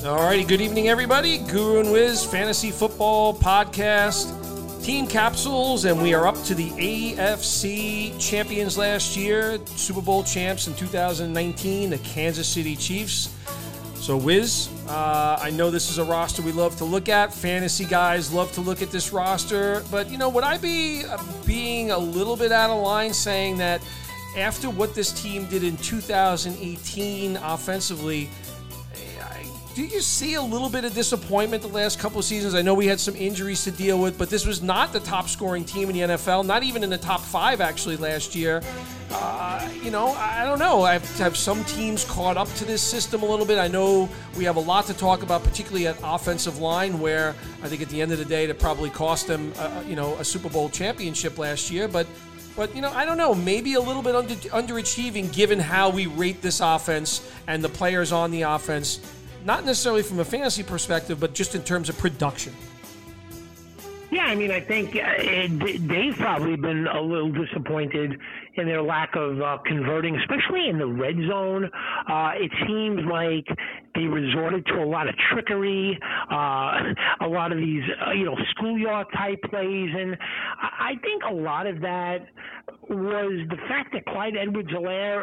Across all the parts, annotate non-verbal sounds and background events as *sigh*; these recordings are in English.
Alrighty, good evening, everybody. Guru and Wiz Fantasy Football Podcast, Team Capsules, and we are up to the AFC champions last year, Super Bowl champs in 2019, the Kansas City Chiefs. So, Wiz, uh, I know this is a roster we love to look at. Fantasy guys love to look at this roster, but you know, would I be uh, being a little bit out of line saying that after what this team did in 2018 offensively? Do you see a little bit of disappointment the last couple of seasons? I know we had some injuries to deal with, but this was not the top scoring team in the NFL, not even in the top five actually last year. Uh, you know, I don't know. I've, have some teams caught up to this system a little bit. I know we have a lot to talk about, particularly at offensive line, where I think at the end of the day, that probably cost them, uh, uh, you know, a Super Bowl championship last year. But but you know, I don't know. Maybe a little bit under, underachieving given how we rate this offense and the players on the offense not necessarily from a fantasy perspective, but just in terms of production. Yeah, I mean, I think uh, they've probably been a little disappointed in their lack of uh, converting, especially in the red zone. Uh, it seems like they resorted to a lot of trickery, uh, a lot of these, uh, you know, schoolyard type plays, and I think a lot of that was the fact that Clyde Edwards-Helaire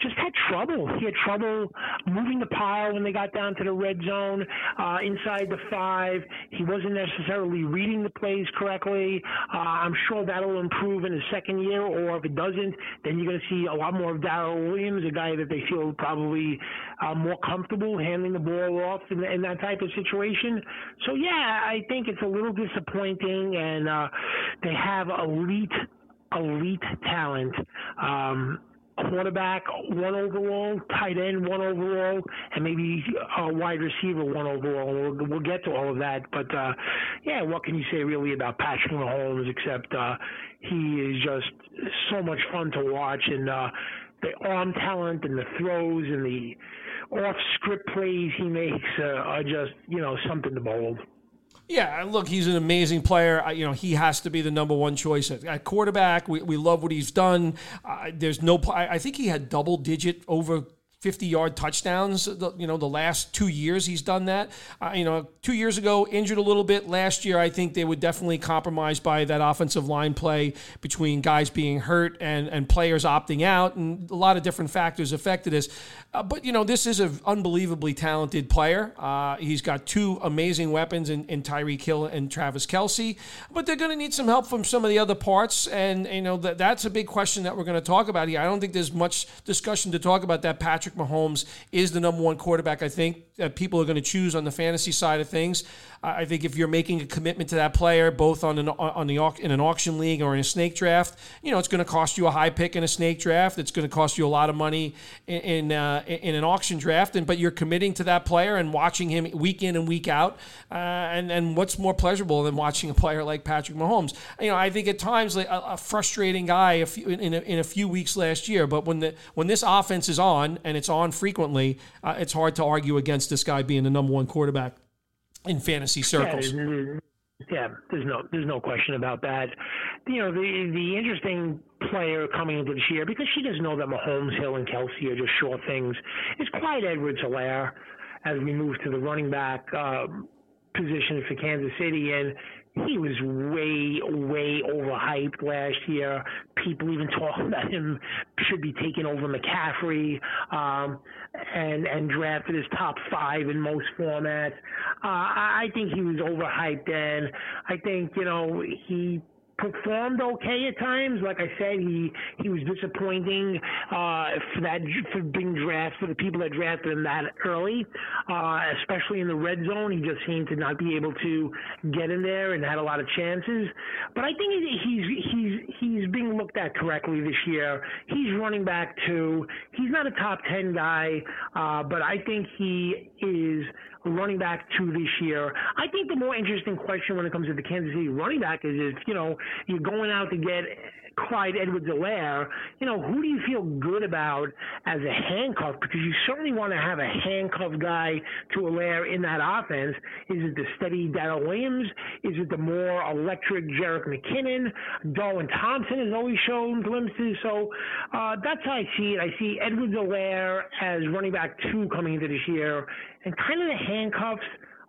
just had trouble. He had trouble moving the pile when they got down to the red zone, uh, inside the five. He wasn't necessarily reading the plays correctly. Uh, I'm sure that'll improve in his second year, or if it doesn't, then you're going to see a lot more of Darrel Williams, a guy that they feel probably uh, more comfortable handing the ball off in, in that type of situation. So yeah, I think it's a little disappointing, and uh, they have elite elite talent. Um, quarterback one overall, tight end one overall, and maybe a wide receiver one overall. We'll, we'll get to all of that, but uh, yeah, what can you say really about Patrick Mahomes except uh, he is just so much fun to watch and uh, the arm talent and the throws and the off script plays he makes uh, are just you know something to behold. Yeah, look, he's an amazing player. You know, he has to be the number one choice at, quarterback. We, we love what he's done. Uh, there's no, I think he had double digit over 50 yard touchdowns. You know, the last two years he's done that. Uh, you know, two years ago, injured a little bit. Last year, I think they were definitely compromised by that offensive line play between guys being hurt and, and players opting out, and a lot of different factors affected this. Uh, but, you know, this is an unbelievably talented player. Uh, he's got two amazing weapons in, in Tyreek Hill and Travis Kelce. but they're going to need some help from some of the other parts. And, you know, that, that's a big question that we're going to talk about here. I don't think there's much discussion to talk about that Patrick Patrick Mahomes is the number one quarterback. I think that people are going to choose on the fantasy side of things. I think if you're making a commitment to that player, both on an on the in an auction league or in a snake draft, you know it's going to cost you a high pick in a snake draft. It's going to cost you a lot of money in in, uh, in an auction draft, and but you're committing to that player and watching him week in and week out. Uh, and and what's more pleasurable than watching a player like Patrick Mahomes? You know, I think at times like a, a frustrating guy a few, in a, in a few weeks last year, but when the when this offense is on and it's on frequently, uh, it's hard to argue against this guy being the number one quarterback in fantasy circles. Yeah, yeah, there's no there's no question about that. You know, the the interesting player coming into this year because she doesn't know that Mahomes, Hill, and Kelce are just sure things is Clyde Edwards-Helaire as we move to the running back uh, position for Kansas City and he was way, way overhyped last year. People even talking *laughs* about him should be taking over McCaffrey um, and and drafted as top five in most formats. Uh, I think he was overhyped, and I think you know he performed okay at times. Like I said, he he was disappointing uh, for that for being drafted for the people that drafted him that early, uh, especially in the red zone. He just seemed to not be able to get in there and had a lot of chances. But I think he's he's he's being looked at correctly this year. He's running back too. He's not a top ten guy, uh, but I think he is running back to this year. I think the more interesting question when it comes to the Kansas City running back is if, you know, you're going out to get Clyde Edwards-Helaire, you know, who do you feel good about as a handcuff? Because you certainly want to have a handcuff guy to Helaire in that offense. Is it the steady Darrel Williams? Is it the more electric Jerick McKinnon? Darwin Thompson has always shown glimpses. So uh, that's how I see it. I see Edwards-Helaire as running back two coming into this year and kind of the handcuffs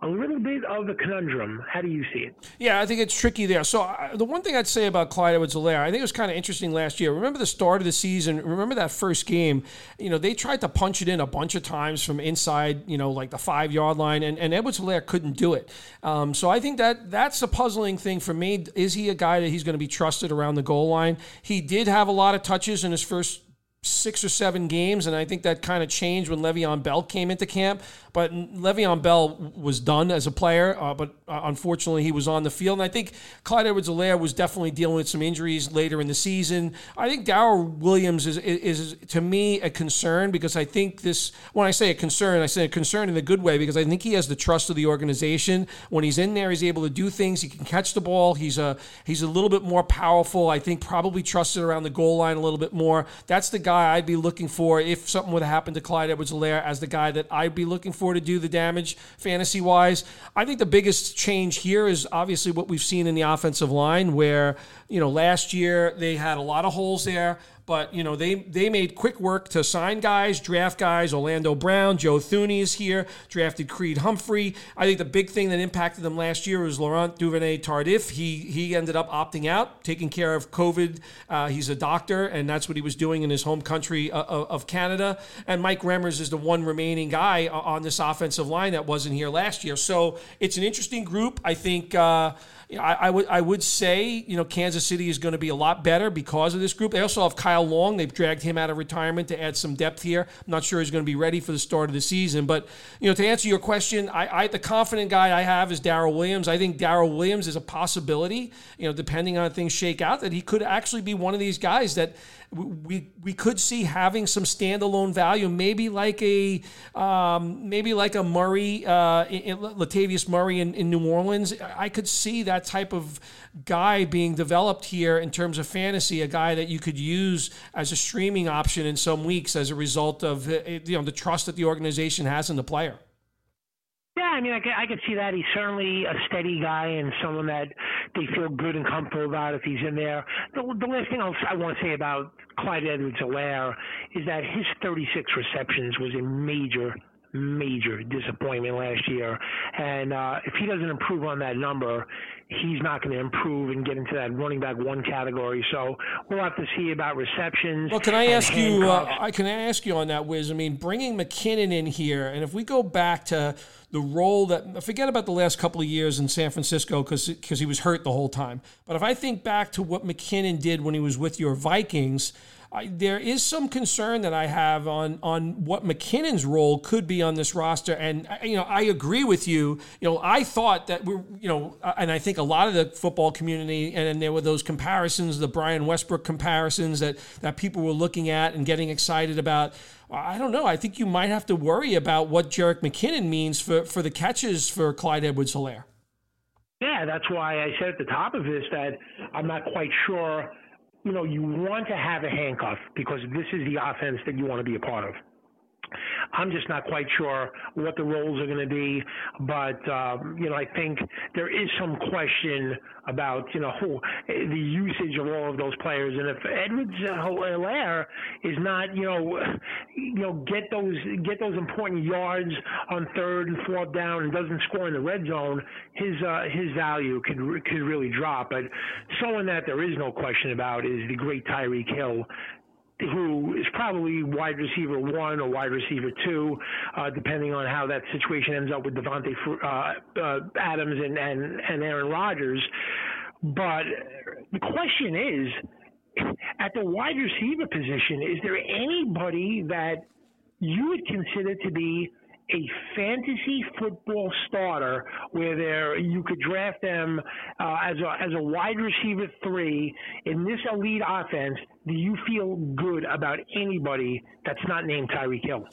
a little bit of a conundrum. How do you see it? Yeah, I think it's tricky there. So uh, the one thing I'd say about Clyde Edwards-Helaire, I think it was kind of interesting last year. Remember the start of the season? Remember that first game? You know, they tried to punch it in a bunch of times from inside, you know, like the five yard line, and, and Edwards-Helaire couldn't do it. Um, so I think that that's a puzzling thing for me. Is he a guy that he's going to be trusted around the goal line? He did have a lot of touches in his first six or seven games, and I think that kind of changed when Le'Veon Bell came into camp. But Le'Veon Bell was done as a player, uh, but uh, unfortunately he was on the field. And I think Clyde Edwards-Helaire was definitely dealing with some injuries later in the season. I think Darrel Williams is, is, is, to me, a concern because I think this, when I say a concern, I say a concern in a good way because I think he has the trust of the organization. When he's in there, he's able to do things. He can catch the ball. He's a, he's a little bit more powerful. I think probably trusted around the goal line a little bit more. That's the guy I'd be looking for if something would happen to Clyde Edwards-Helaire as the guy that I'd be looking for to do the damage fantasy wise. I think the biggest change here is obviously what we've seen in the offensive line, where, you know, last year they had a lot of holes there. But you know they they made quick work to sign guys, draft guys. Orlando Brown, Joe Thuney is here. Drafted Creed Humphrey. I think the big thing that impacted them last year was Laurent Duvernay Tardif. He he ended up opting out, taking care of COVID. Uh, he's a doctor, and that's what he was doing in his home country of, uh, uh, of Canada. And Mike Remmers is the one remaining guy on this offensive line that wasn't here last year. So it's an interesting group. I think. Uh, I, I, would I would say you know Kansas City is going to be a lot better because of this group. They also have Kyle Long. They've dragged him out of retirement to add some depth here. I'm not sure he's going to be ready for the start of the season, but you know to answer your question, I, I the confident guy I have is Darrel Williams. I think Darrel Williams is a possibility. You know, depending on things shake out, that he could actually be one of these guys that we we could see having some standalone value, maybe like a um, maybe like a Murray, uh, Latavius Murray in, in New Orleans. I could see that type of guy being developed here in terms of fantasy, a guy that you could use as a streaming option in some weeks as a result of uh, you know the trust that the organization has in the player. Yeah, I mean, I could, I could see that. He's certainly a steady guy and someone that they feel good and comfortable about if he's in there. The, the last thing I'll, I want to say about Clyde Edwards-Helaire is that his 36 receptions was a major major disappointment last year. And uh, if he doesn't improve on that number, he's not going to improve and get into that running back one category. So we'll have to see about receptions. Well, can I ask you? Uh, I can I ask you on that, Wiz? I mean, bringing McKinnon in here, and if we go back to the role that forget about the last couple of years in San Francisco because because he was hurt the whole time. But if I think back to what McKinnon did when he was with your Vikings. I, there is some concern that I have on on what McKinnon's role could be on this roster, and uh, you know I agree with you. You know I thought that we you know, uh, and I think a lot of the football community, and, and there were those comparisons, the Brian Westbrook comparisons that that people were looking at and getting excited about. I don't know. I think you might have to worry about what Jerick McKinnon means for, for the catches for Clyde Edwards Helaire. Yeah, that's why I said at the top of this that I'm not quite sure. You know, you want to have a handcuff because this is the offense that you want to be a part of. I'm just not quite sure what the roles are going to be, but um, you know, I think there is some question about you know the usage of all of those players, and if Edwards Helaire is not you know you know get those get those important yards on third and fourth down and doesn't score in the red zone, his uh, his value could could really drop. But someone that there is no question about is the great Tyreek Hill who is probably wide receiver one or wide receiver two, uh, depending on how that situation ends up with Davante uh, uh, Adams and, and, and Aaron Rodgers. But the question is, at the wide receiver position, is there anybody that you would consider to be a fantasy football starter where there you could draft them uh, as a as a wide receiver three in this elite offense. Do you feel good about anybody that's not named Tyreek Hill?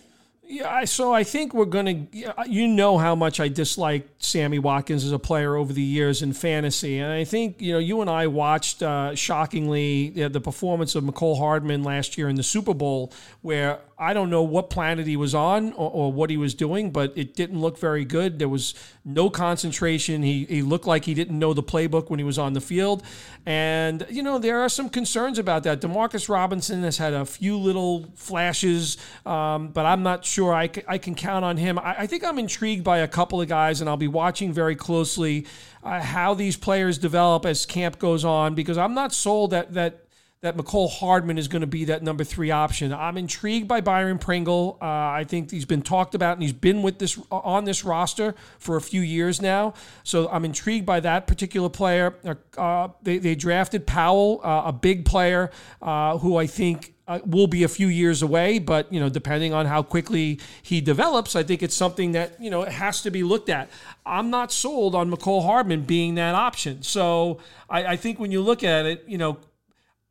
Yeah, so I think we're going to. You know how much I dislike Sammy Watkins as a player over the years in fantasy, and I think you know you and I watched uh, shockingly the performance of Mecole Hardman last year in the Super Bowl, where I don't know what planet he was on or, or, what he was doing, but it didn't look very good. There was no concentration. He, he looked like he didn't know the playbook when he was on the field. And, you know, there are some concerns about that. Demarcus Robinson has had a few little flashes, um, but I'm not sure I, c- I can count on him. I, I, think I'm intrigued by a couple of guys, and I'll be watching very closely uh, how these players develop as camp goes on because I'm not sold that, that that Mecole Hardman is going to be that number three option. I'm intrigued by Byron Pringle. Uh, I think he's been talked about and he's been with this on this roster for a few years now. So I'm intrigued by that particular player. Uh, they, they drafted Powell, uh, a big player uh, who I think uh, will be a few years away, but you know, depending on how quickly he develops, I think it's something that you know it has to be looked at. I'm not sold on Mecole Hardman being that option. So I, I think when you look at it, you know,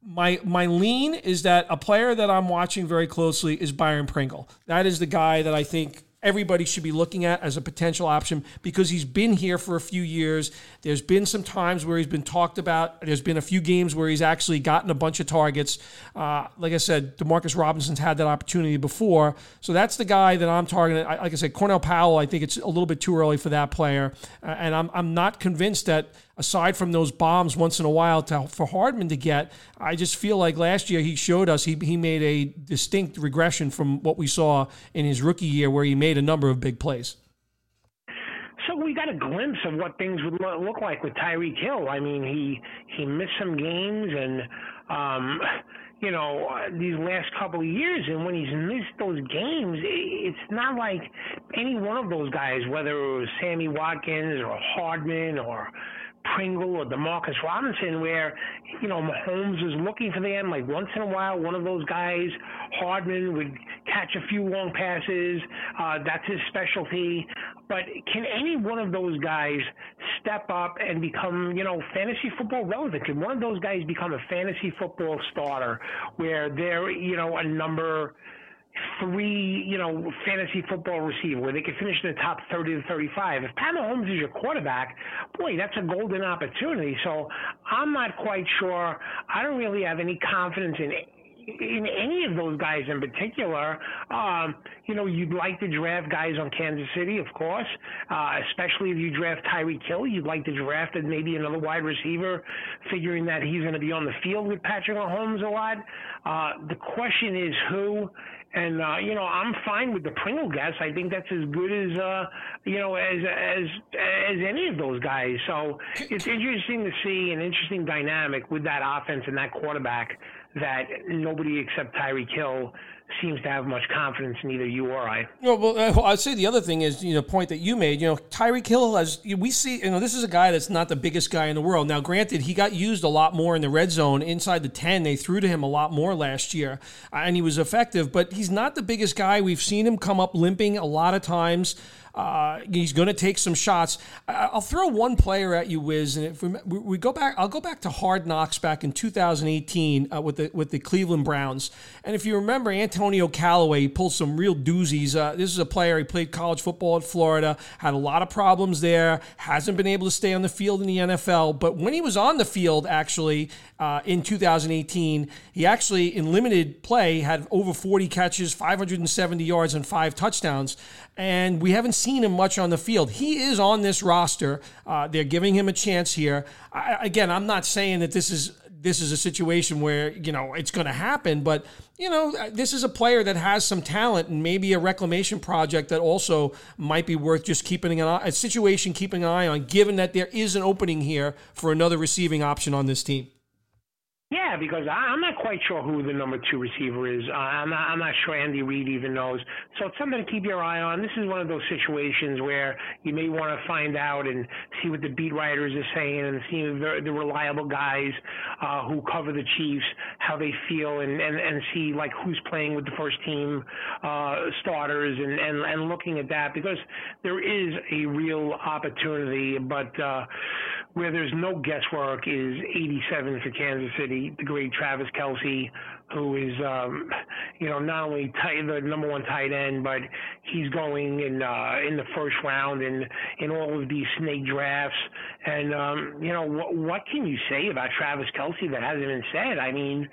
my my lean is that a player that I'm watching very closely is Byron Pringle. That is the guy that I think everybody should be looking at as a potential option because he's been here for a few years. There's been some times where he's been talked about. There's been a few games where he's actually gotten a bunch of targets. Uh, like I said, Demarcus Robinson's had that opportunity before. So that's the guy that I'm targeting. like I said, Cornell Powell, I think it's a little bit too early for that player. Uh, and I'm, I'm not convinced that – aside from those bombs once in a while to, for Hardman to get, I just feel like last year he showed us he, he made a distinct regression from what we saw in his rookie year where he made a number of big plays. So we got a glimpse of what things would look like with Tyreek Hill. I mean, he he missed some games and um you know, these last couple of years. And when he's missed those games, it's not like any one of those guys, whether it was Sammy Watkins or Hardman or Pringle or Demarcus Robinson, where you know Mahomes is looking for them. Like once in a while, one of those guys, Hardman, would catch a few long passes. Uh, that's his specialty. But can any one of those guys step up and become, you know, fantasy football relevant? Can one of those guys become a fantasy football starter where they're, you know, a number three, you know, fantasy football receiver where they could finish in the top 30 to 35. If Pat Mahomes is your quarterback, boy, that's a golden opportunity. So I'm not quite sure. I don't really have any confidence in in any of those guys in particular, um, you know, you'd like to draft guys on Kansas City, of course, uh, especially if you draft Tyreek Hill. You'd like to draft maybe another wide receiver, figuring that he's going to be on the field with Patrick Mahomes a lot. Uh, the question is who and uh, you know, I'm fine with the Pringle guess. I think that's as good as uh, you know as as as any of those guys. So it's interesting to see an interesting dynamic with that offense and that quarterback that nobody except Tyreek Hill seems to have much confidence in either you or I. No, well, uh, I'd say the other thing is, you know, point that you made. You know, Tyreek Hill has. We see, you know, this is a guy that's not the biggest guy in the world. Now, granted, he got used a lot more in the red zone inside the ten. They threw to him a lot more last year, and he was effective. But he's not the biggest guy. We've seen him come up limping a lot of times. Uh, he's going to take some shots. I'll throw one player at you, Wiz, and if we, we go back, I'll go back to Hard Knocks back in 2018 uh, with the with the Cleveland Browns. And if you remember, Antonio Callaway pulled some real doozies. Uh, this is a player he played college football at Florida, had a lot of problems there, hasn't been able to stay on the field in the NFL. But when he was on the field, actually uh, in 2018, he actually in limited play had over 40 catches, 570 yards, and five touchdowns and we haven't seen him much on the field. He is on this roster. Uh, they're giving him a chance here. I, again, I'm not saying that this is this is a situation where you know it's going to happen, but you know this is a player that has some talent and maybe a reclamation project that also might be worth just keeping an eye, a situation keeping an eye on, given that there is an opening here for another receiving option on this team. Yeah, because I, am not quite sure who the number two receiver is. Uh, I'm not. I'm not sure Andy Reid even knows. So it's something to keep your eye on. This is one of those situations where you may want to find out and see what the beat writers are saying and see the, the reliable guys uh, who cover the Chiefs how they feel and, and and see like who's playing with the first team uh, starters and, and and looking at that because there is a real opportunity, but. Uh, where there's no guesswork is 87 for Kansas City, the great Travis Kelce, who is, um, you know, not only tight, the number one tight end, but he's going in uh, in the first round in in all of these snake drafts. And um, you know, what what can you say about Travis Kelce that hasn't been said? I mean.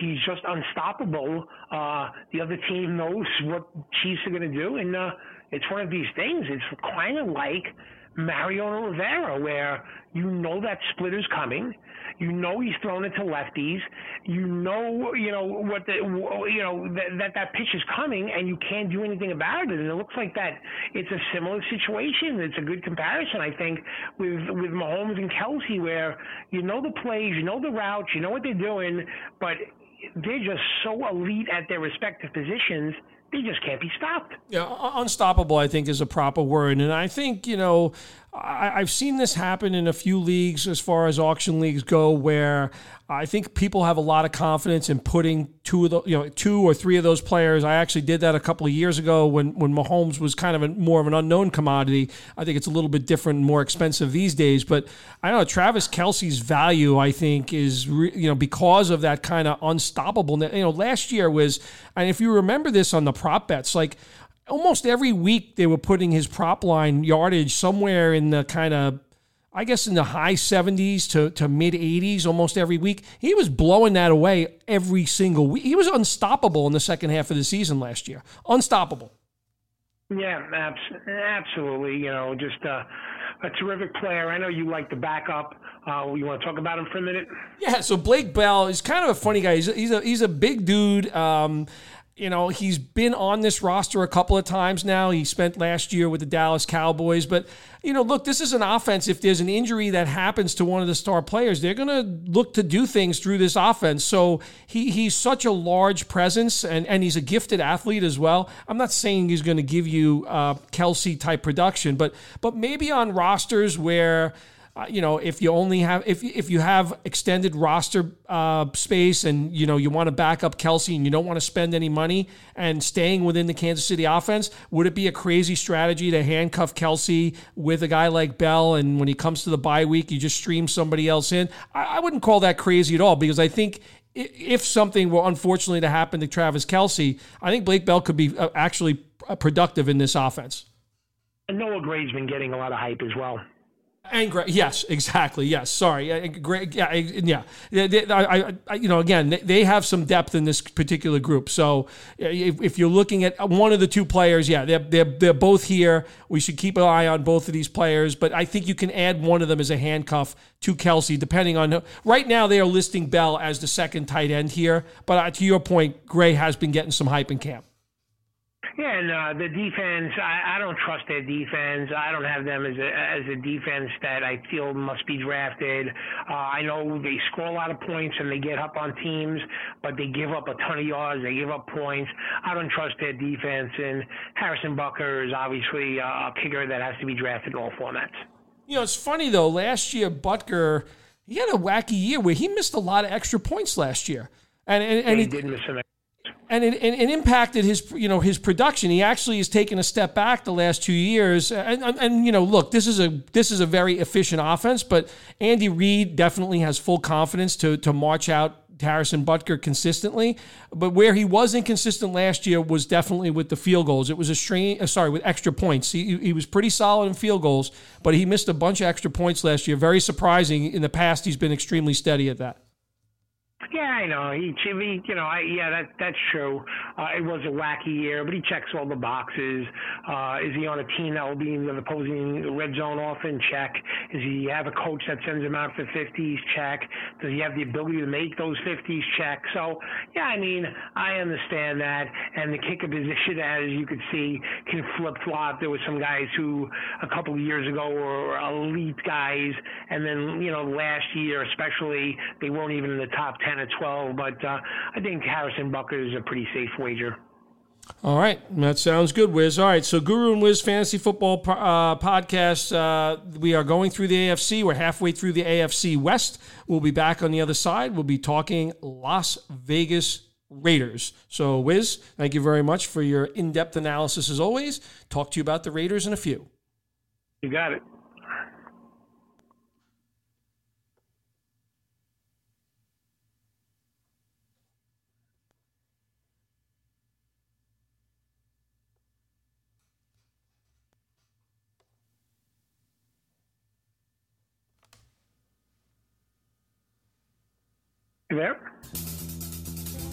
He's just unstoppable. Uh, the other team knows what Chiefs are going to do, and uh, it's one of these things. It's kind of like Mariano Rivera, where you know that splitter's coming. You know he's throwing it to lefties. You know, you know what the, you know that, that that pitch is coming, and you can't do anything about it. And it looks like that it's a similar situation. It's a good comparison, I think, with with Mahomes and Kelce, where you know the plays, you know the routes, you know what they're doing, but they're just so elite at their respective positions they just can't be stopped. Yeah, unstoppable, I think, is a proper word. And I think, you know, I, have seen this happen in a few leagues as far as auction leagues go, where I think people have a lot of confidence in putting two of the, you know, two or three of those players. I actually did that a couple of years ago when when Mahomes was kind of a, more of an unknown commodity. I think it's a little bit different more expensive these days. But I know Travis Kelce's value, I think, is you know because of that kind of unstoppable. You know, last year was, and if you remember this on the prop bets, like almost every week they were putting his prop line yardage somewhere in the kind of I guess in the high 70s to, to mid 80s almost every week. He was blowing that away every single week. He was unstoppable in the second half of the season last year. Unstoppable. Yeah, absolutely. You know, just uh, a terrific player. I know you like the backup. Uh, you want to talk about him for a minute? Yeah. So Blake Bell is kind of a funny guy. He's a, he's a, he's a big dude. Um, you know, he's been on this roster a couple of times now. He spent last year with the Dallas Cowboys. But, you know, look, this is an offense. If there's an injury that happens to one of the star players, they're going to look to do things through this offense. So he, he's such a large presence and, and he's a gifted athlete as well. I'm not saying he's going to give you uh, Kelce type production, but but maybe on rosters where uh, you know, if you only have if if you have extended roster uh, space and you know you want to back up Kelce and you don't want to spend any money and staying within the Kansas City offense, would it be a crazy strategy to handcuff Kelce with a guy like Bell and when he comes to the bye week, you just stream somebody else in? I, I wouldn't call that crazy at all because I think if something were unfortunately to happen to Travis Kelce, I think Blake Bell could be uh, actually uh, productive in this offense. And Noah Gray's been getting a lot of hype as well. And great, yes, exactly, yes. Sorry, great, yeah, yeah. They, I, I, you know, again, they have some depth in this particular group. So, if, if, you're looking at one of the two players, yeah, they're, they're they're both here. We should keep an eye on both of these players. But I think you can add one of them as a handcuff to Kelce, depending on. Right now, they are listing Bell as the second tight end here. But uh, to your point, Gray has been getting some hype in camp. Yeah, and uh, the defense, I, I don't trust their defense. I don't have them as a as a defense that I feel must be drafted. Uh, I know they score a lot of points and they get up on teams, but they give up a ton of yards. They give up points. I don't trust their defense. And Harrison Butker is obviously a kicker that has to be drafted in all formats. You know, it's funny though. Last year, Butker he had a wacky year where he missed a lot of extra points last year, and and, and he, he did miss some and it, it, it, impacted his you know his production. He actually has taken a step back the last two years. And, and, and, you know, look, this is a this is a very efficient offense, but Andy Reid definitely has full confidence to to march out Harrison Butker consistently. But where he was inconsistent last year was definitely with the field goals. It was a strain. Uh, sorry, with extra points. He, he was pretty solid in field goals, but he missed a bunch of extra points last year. Very surprising. In the past, he's been extremely steady at that. Yeah, I know. He, he you know, I, yeah, that that's true. Uh, it was a wacky year, but he checks all the boxes. Uh, is he on a team that will be in the opposing red zone often? Check. Does he have a coach that sends him out for 50s? Check. Does he have the ability to make those 50s? Check. So, yeah, I mean, I understand that. And the kicker position, as you could see, can flip flop. There were some guys who a couple of years ago were elite guys, and then you know last year, especially, they weren't even in the top 10 or 12. But uh, I think Harrison Butker is a pretty safe wager. All right, that sounds good, Wiz. All right, so Guru and Wiz Fantasy Football uh, Podcast. Uh, we are going through the AFC. We're halfway through the AFC West. We'll be back on the other side. We'll be talking Las Vegas Raiders. So, Wiz, thank you very much for your in depth analysis as always. Talk to you about the Raiders in a few. You got it. There?